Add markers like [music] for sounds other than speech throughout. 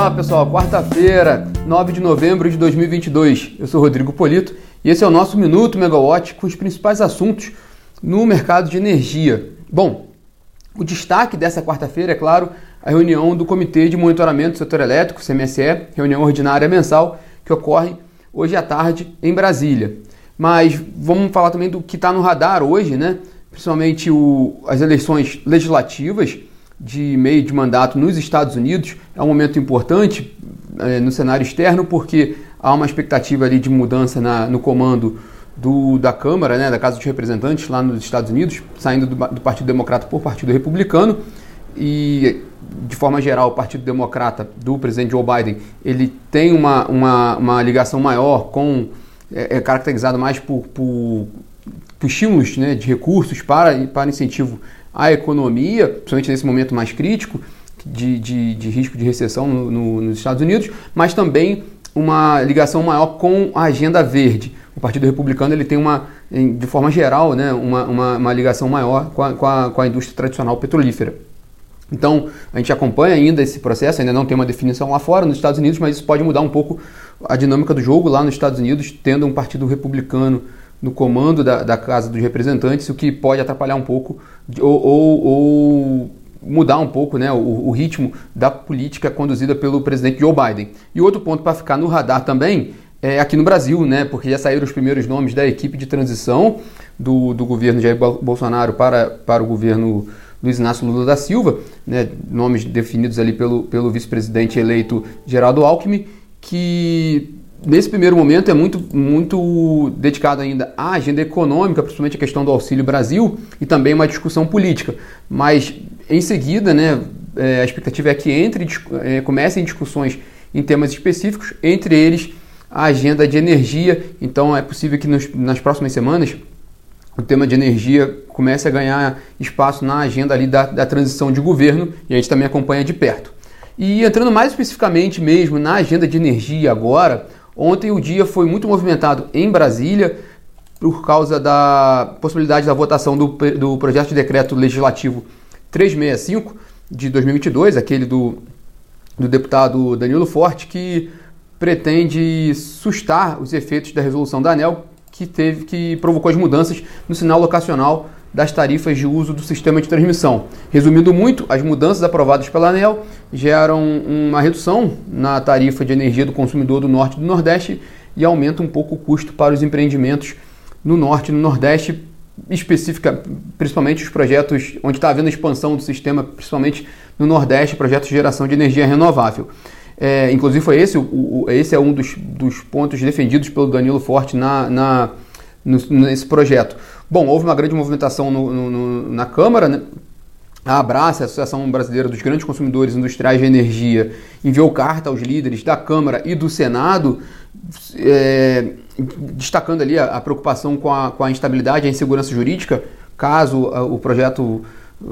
Olá pessoal, quarta-feira, 9 de novembro de 2022. Eu sou Rodrigo Polito e esse é o nosso Minuto Megawatt com os principais assuntos no mercado de energia. Bom, o destaque dessa quarta-feira é, claro, a reunião do Comitê de Monitoramento do Setor Elétrico, CMSE, reunião ordinária mensal que ocorre hoje à tarde em Brasília. Mas vamos falar também do que está no radar hoje, né? principalmente o, as eleições legislativas de meio de mandato nos Estados Unidos. É um momento importante é, no cenário externo porque há uma expectativa ali de mudança na, no comando do, da Câmara, né, da Casa dos Representantes lá nos Estados Unidos, saindo do, do Partido Democrata por Partido Republicano. E de forma geral o Partido Democrata do presidente Joe Biden ele tem uma, uma, uma ligação maior com é, é caracterizado mais por, por, por estímulos né, de recursos para, para incentivo a economia, principalmente nesse momento mais crítico de, de, de risco de recessão no, no, nos Estados Unidos, mas também uma ligação maior com a agenda verde. O Partido Republicano ele tem uma, de forma geral, né, uma, uma, uma ligação maior com a, com, a, com a indústria tradicional petrolífera. Então, a gente acompanha ainda esse processo, ainda não tem uma definição lá fora, nos Estados Unidos, mas isso pode mudar um pouco a dinâmica do jogo lá nos Estados Unidos, tendo um partido republicano no comando da, da Casa dos Representantes, o que pode atrapalhar um pouco ou, ou, ou mudar um pouco né, o, o, ritmo da política conduzida pelo presidente Joe Biden. E outro ponto para ficar no radar também é aqui no Brasil, né, porque já saíram os primeiros nomes da equipe de transição do, do governo Jair Bolsonaro para, para o governo Luiz Inácio Lula da Silva, né, nomes definidos ali pelo, pelo vice-presidente eleito Geraldo Alckmin, que nesse primeiro momento é muito, muito dedicado ainda à agenda econômica, principalmente a questão do Auxílio Brasil e também uma discussão política. Mas em seguida, né, é, a expectativa é que entre, é, comecem discussões em temas específicos, entre eles a agenda de energia. Então é possível que nos, nas próximas semanas o tema de energia comece a ganhar espaço na agenda ali da, da transição de governo e a gente também acompanha de perto. E entrando mais especificamente mesmo na agenda de energia agora, Ontem o dia foi muito movimentado em Brasília por causa da possibilidade da votação do, do projeto de decreto legislativo 365 de 2022, aquele do, do deputado Danilo Forte, que pretende sustar os efeitos da resolução da ANEL que teve que provocou as mudanças no sinal locacional das tarifas de uso do sistema de transmissão. Resumindo muito, as mudanças aprovadas pela ANEL geram uma redução na tarifa de energia do consumidor do Norte e do Nordeste e aumenta um pouco o custo para os empreendimentos no Norte e no Nordeste, específica, principalmente os projetos onde está havendo expansão do sistema, principalmente no Nordeste, projetos de geração de energia renovável. É, inclusive foi esse, o, o, esse é um dos, dos pontos defendidos pelo Danilo Forte na, na no, nesse projeto. Bom, houve uma grande movimentação no, no, na Câmara, né? A Abraça, a Associação Brasileira dos Grandes Consumidores Industriais de Energia, enviou carta aos líderes da Câmara e do Senado, é, destacando ali a, a preocupação com a, com a, instabilidade e a insegurança jurídica, caso a, o projeto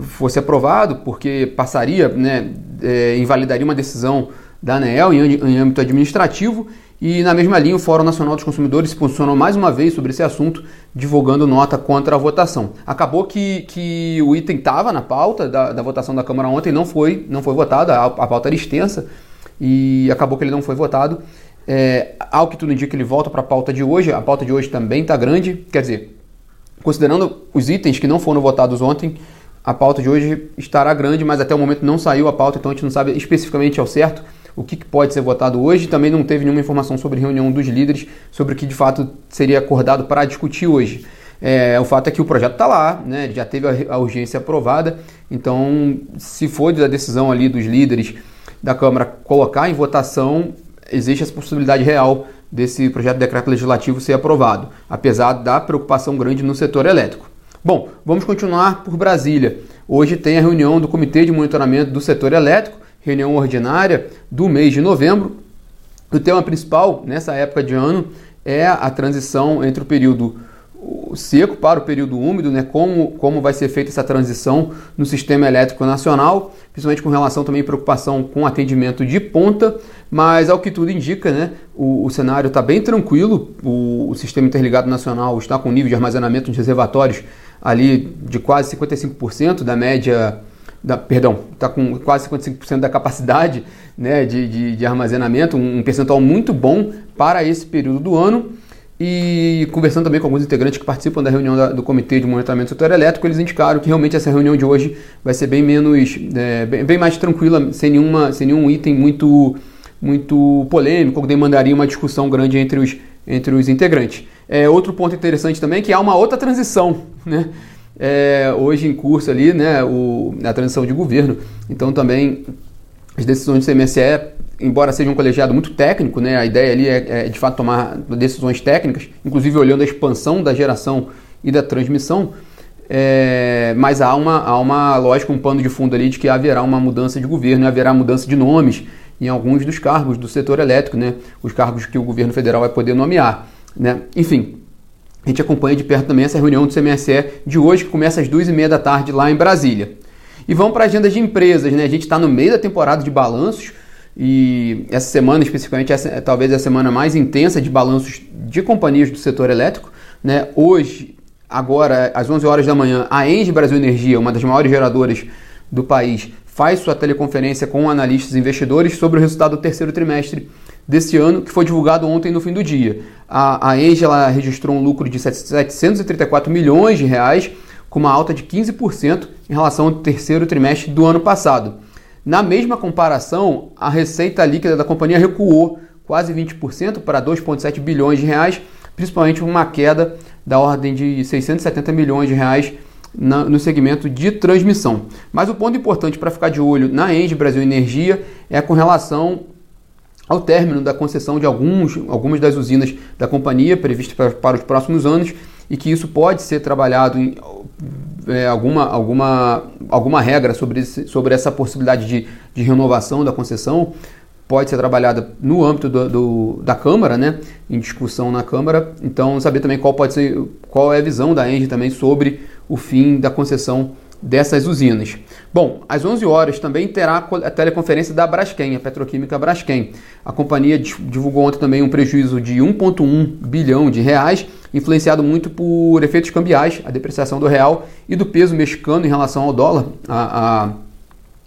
fosse aprovado, porque passaria, né, é, invalidaria uma decisão da ANEEL em, em âmbito administrativo e na mesma linha, o Fórum Nacional dos Consumidores se posicionou mais uma vez sobre esse assunto, divulgando nota contra a votação. Acabou que, que o item estava na pauta da, da, votação da Câmara ontem, não foi, não foi votado, a, a pauta era extensa e acabou que ele não foi votado. É, ao que tudo indica, ele volta para a pauta de hoje. A pauta de hoje também está grande, quer dizer, considerando os itens que não foram votados ontem, a pauta de hoje estará grande, mas até o momento não saiu a pauta, então a gente não sabe especificamente ao certo o que pode ser votado hoje. Também não teve nenhuma informação sobre reunião dos líderes, sobre o que de fato seria acordado para discutir hoje. É, o fato é que o projeto está lá, né, já teve a, urgência aprovada, então se for da decisão ali dos líderes da Câmara colocar em votação, existe essa possibilidade real desse projeto de decreto legislativo ser aprovado, apesar da preocupação grande no setor elétrico. Bom, vamos continuar por Brasília. Hoje tem a reunião do Comitê de Monitoramento do Setor Elétrico, reunião ordinária do mês de novembro. O tema principal nessa época de ano é a transição entre o período seco para o período úmido, né? como, como vai ser feita essa transição no sistema elétrico nacional, principalmente com relação também à preocupação com atendimento de ponta, mas ao que tudo indica, né? o, o cenário está bem tranquilo, o, o sistema interligado nacional está com nível de armazenamento de reservatórios ali de quase 55% da média da, perdão, está com quase 55% da capacidade né, de, de, de armazenamento, um percentual muito bom para esse período do ano. E conversando também com alguns integrantes que participam da reunião da, do Comitê de Monitoramento do Setor Elétrico, eles indicaram que realmente essa reunião de hoje vai ser bem menos, é, bem, bem, mais tranquila, sem, nenhuma, sem nenhum item muito, muito polêmico, que demandaria uma discussão grande entre os, entre os integrantes. É, outro ponto interessante também é que há uma outra transição, né? É, hoje em curso ali, né, o, a transição de governo. Então também as decisões do CMSE embora seja um colegiado muito técnico, né, a ideia ali é, é, de fato tomar decisões técnicas, inclusive olhando a expansão da geração e da transmissão, é, mas há uma, há uma lógica, um pano de fundo ali de que haverá uma mudança de governo, haverá mudança de nomes em alguns dos cargos do setor elétrico, né, os cargos que o governo federal vai poder nomear. Né. Enfim, a gente acompanha de perto também essa reunião do CMSE de hoje, que começa às duas e meia da tarde lá em Brasília. E vamos para a agenda de empresas, né? A gente está no meio da temporada de balanços, e essa semana, especificamente, essa, é talvez a semana mais intensa de balanços de companhias do setor elétrico. Né? Hoje, agora, às 11 horas da manhã, a Engie Brasil Energia, uma das maiores geradoras do país, faz sua teleconferência com analistas e investidores sobre o resultado do terceiro trimestre desse ano, que foi divulgado ontem no fim do dia. A, a Engie ela registrou um lucro de 734 milhões de reais, com uma alta de 15% em relação ao terceiro trimestre do ano passado. Na mesma comparação, a receita líquida da companhia recuou quase 20% para 2,7 bilhões de reais, principalmente uma queda da ordem de 670 milhões de reais no segmento de transmissão. Mas o ponto importante para ficar de olho na Engie Brasil Energia é com relação ao término da concessão de alguns, algumas das usinas da companhia prevista para, para os próximos anos e que isso pode ser trabalhado em é, alguma, alguma, alguma regra sobre, esse, sobre essa possibilidade de, de renovação da concessão pode ser trabalhada no âmbito do, do, da Câmara, né, em discussão na Câmara. Então, saber também qual pode ser, qual é a visão da Engie também sobre o fim da concessão dessas usinas. Bom, às 11 horas também terá a teleconferência da Braskem, a petroquímica Braskem. A companhia divulgou ontem também um prejuízo de 1,1 bilhão de reais, influenciado muito por efeitos cambiais, a depreciação do real e do peso mexicano em relação ao dólar. A, a,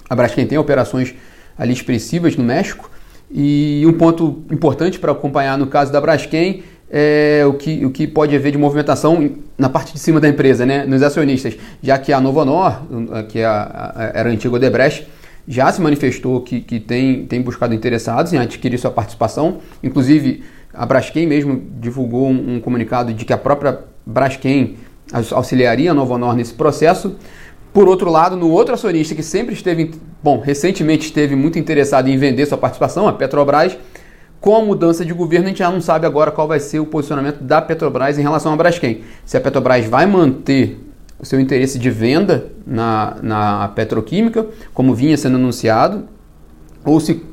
a Braskem tem operações ali expressivas no México. E um ponto importante para acompanhar no caso da Braskem é, o, que, o que pode haver de movimentação na parte de cima da empresa, né, nos acionistas, já que a Novo Honor, que é a, a, era a antiga Odebrecht, já se manifestou que, que tem, tem buscado interessados em adquirir sua participação. Inclusive, a Braskem mesmo divulgou um, um comunicado de que a própria Braskem auxiliaria a Novo Honor nesse processo. Por outro lado, no outro acionista que sempre esteve, bom, recentemente esteve muito interessado em vender sua participação, a Petrobras, com a mudança de governo, a gente já não sabe agora qual vai ser o posicionamento da Petrobras em relação à Braskem. Se a Petrobras vai manter o seu interesse de venda na, na petroquímica, como vinha sendo anunciado, ou se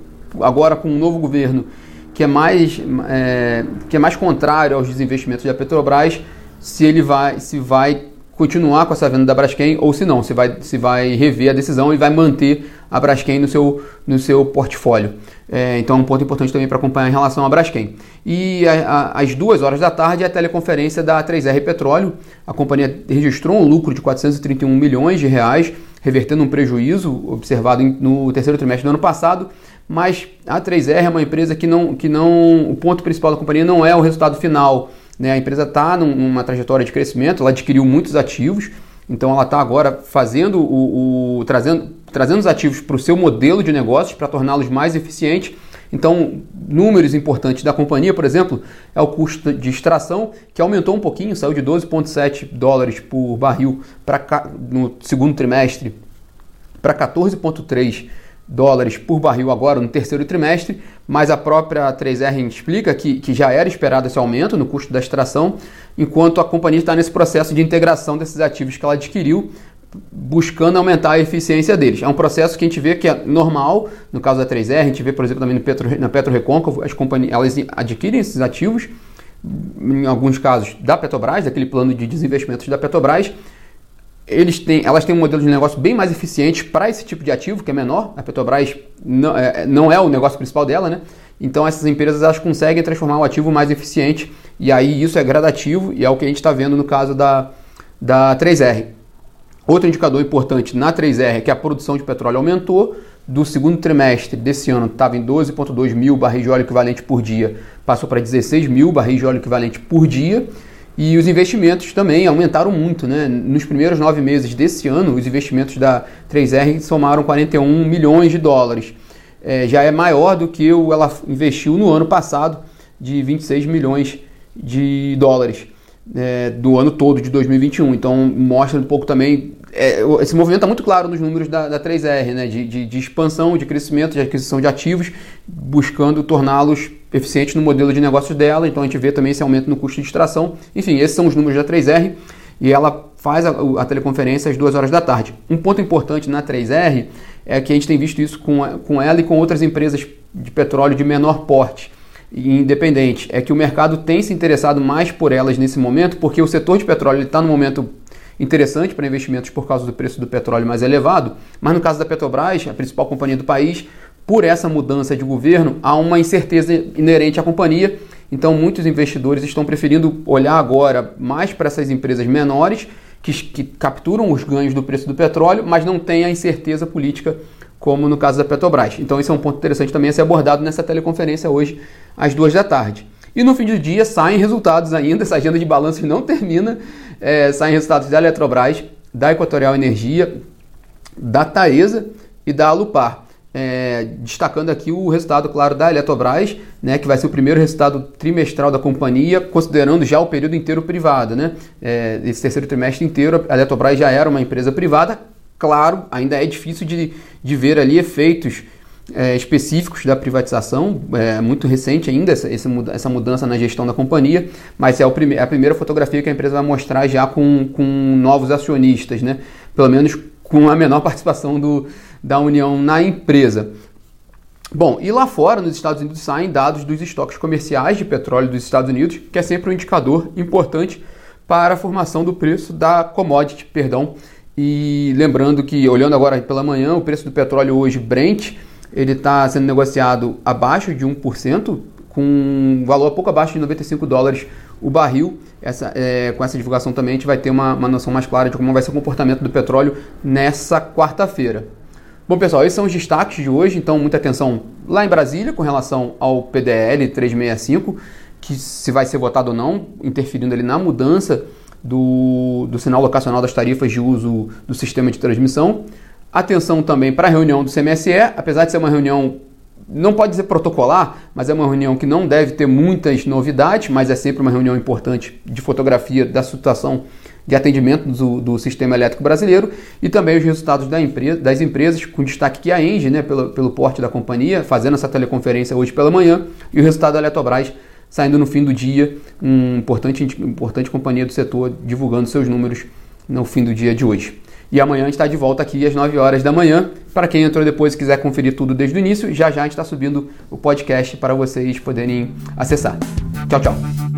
agora com um novo governo que é mais, é, que é mais contrário aos desinvestimentos da Petrobras, se ele vai, se vai continuar com essa venda da Braskem ou se não, se vai, se vai rever a decisão e vai manter a Braskem no seu, no seu portfólio. É, então é um ponto importante também para acompanhar em relação à Braskem. E às duas horas da tarde a teleconferência da 3R Petróleo. A companhia registrou um lucro de 431 milhões de reais, revertendo um prejuízo observado no terceiro trimestre do ano passado. Mas a 3R é uma empresa que não, que não. O ponto principal da companhia não é o resultado final né? A empresa está numa trajetória de crescimento, ela adquiriu muitos ativos, então ela está agora fazendo o, o, trazendo, trazendo os ativos para o seu modelo de negócios para torná-los mais eficientes. Então, números importantes da companhia, por exemplo, é o custo de extração, que aumentou um pouquinho, saiu de 12,7 dólares por barril pra, no segundo trimestre para 14,3 dólares por barril agora no terceiro trimestre, mas a própria 3R explica que, que já era esperado esse aumento no custo da extração, enquanto a companhia está nesse processo de integração desses ativos que ela adquiriu, buscando aumentar a eficiência deles. É um processo que a gente vê que é normal, no caso da 3R, a gente vê, por exemplo, também Petro, na Petro Recôncavo, as companhias elas adquirem esses ativos, em alguns casos da Petrobras, daquele plano de desinvestimentos da Petrobras, eles têm, elas têm um modelo de negócio bem mais eficiente para esse tipo de ativo, que é menor. A Petrobras não é, não é o negócio principal dela, né? Então essas empresas elas conseguem transformar o ativo mais eficiente e aí isso é gradativo e é o que a gente está vendo no caso da, da 3R. Outro indicador importante na 3R é que a produção de petróleo aumentou. Do segundo trimestre desse ano estava em 12,2 mil barris de óleo equivalente por dia, passou para 16 mil barris de óleo equivalente por dia. E os investimentos também aumentaram muito. Né? Nos primeiros nove meses desse ano, os investimentos da 3R somaram 41 milhões de dólares. É, já é maior do que o, ela investiu no ano passado, de 26 milhões de dólares é, do ano todo de 2021. Então mostra um pouco também. É, esse movimento está muito claro nos números da, da 3R, né? De, de, de, expansão, de crescimento, de aquisição de ativos, buscando torná-los eficientes no modelo de negócios dela. Então a gente vê também esse aumento no custo de extração. Enfim, esses são os números da 3R e ela faz a, a teleconferência às 2 horas da tarde. Um ponto importante na 3R é que a gente tem visto isso com, com ela e com outras empresas de petróleo de menor porte independente é que o mercado tem se interessado mais por elas nesse momento, porque o setor de petróleo está no momento interessante para investimentos por causa do preço do petróleo mais elevado, mas no caso da Petrobras, a principal companhia do país, por essa mudança de governo, há uma incerteza inerente à companhia. Então, muitos investidores estão preferindo olhar agora mais para essas empresas menores que, que capturam os ganhos do preço do petróleo, mas não têm a incerteza política como no caso da Petrobras. Então, esse é um ponto interessante também a ser abordado nessa teleconferência hoje, às duas da tarde. E no fim do dia saem resultados ainda, essa agenda de balanços não [laughs] termina, é, saem resultados da Eletrobras, da Equatorial Energia, da Taesa e da Alupar. É, destacando aqui o resultado, claro, da Eletrobras, né, que vai ser o primeiro resultado trimestral da companhia, considerando já o período inteiro privado. Né? É, esse terceiro trimestre inteiro, a Eletrobras já era uma empresa privada, Claro, ainda é difícil de, de ver ali efeitos é, específicos da privatização, é muito recente ainda essa, essa mudança na gestão da companhia, mas é é a primeira fotografia que a empresa vai mostrar já com, com novos acionistas, né? pelo menos com a menor participação do, da União na empresa. Bom, e lá fora, nos Estados Unidos, saem dados dos estoques comerciais de petróleo dos Estados Unidos, que é sempre um indicador importante para a formação do preço da commodity, perdão, e lembrando que, olhando agora pela manhã, o preço do petróleo hoje, Brent, ele está sendo negociado abaixo de 1%, com um valor pouco abaixo de 95 dólares o barril. Essa, é, com essa divulgação também a gente vai ter uma, uma noção mais clara de como vai ser o comportamento do petróleo nessa quarta-feira. Bom, pessoal, esses são os destaques de hoje, então muita atenção lá em Brasília com relação ao PDL 365, que se vai ser votado ou não, interferindo ali na mudança do, do sinal locacional das tarifas de uso do sistema de transmissão. Atenção também para a reunião do CMSE, apesar de ser uma reunião, não pode dizer protocolar, mas é uma reunião que não deve ter muitas novidades, mas é sempre uma reunião importante de fotografia da situação de atendimento do, do sistema elétrico brasileiro e também os resultados da empresa, das empresas, com destaque que a Engie, né, pelo, pelo porte da companhia, fazendo essa teleconferência hoje pela manhã, e o resultado da Eletrobras saindo no fim do dia, uma importante, importante companhia do setor divulgando seus números no fim do dia de hoje. E amanhã a gente está de volta aqui às 9 horas da manhã. Para quem entrou depois e quiser conferir tudo desde o início, já já a gente está subindo o podcast para vocês poderem acessar. Tchau, tchau.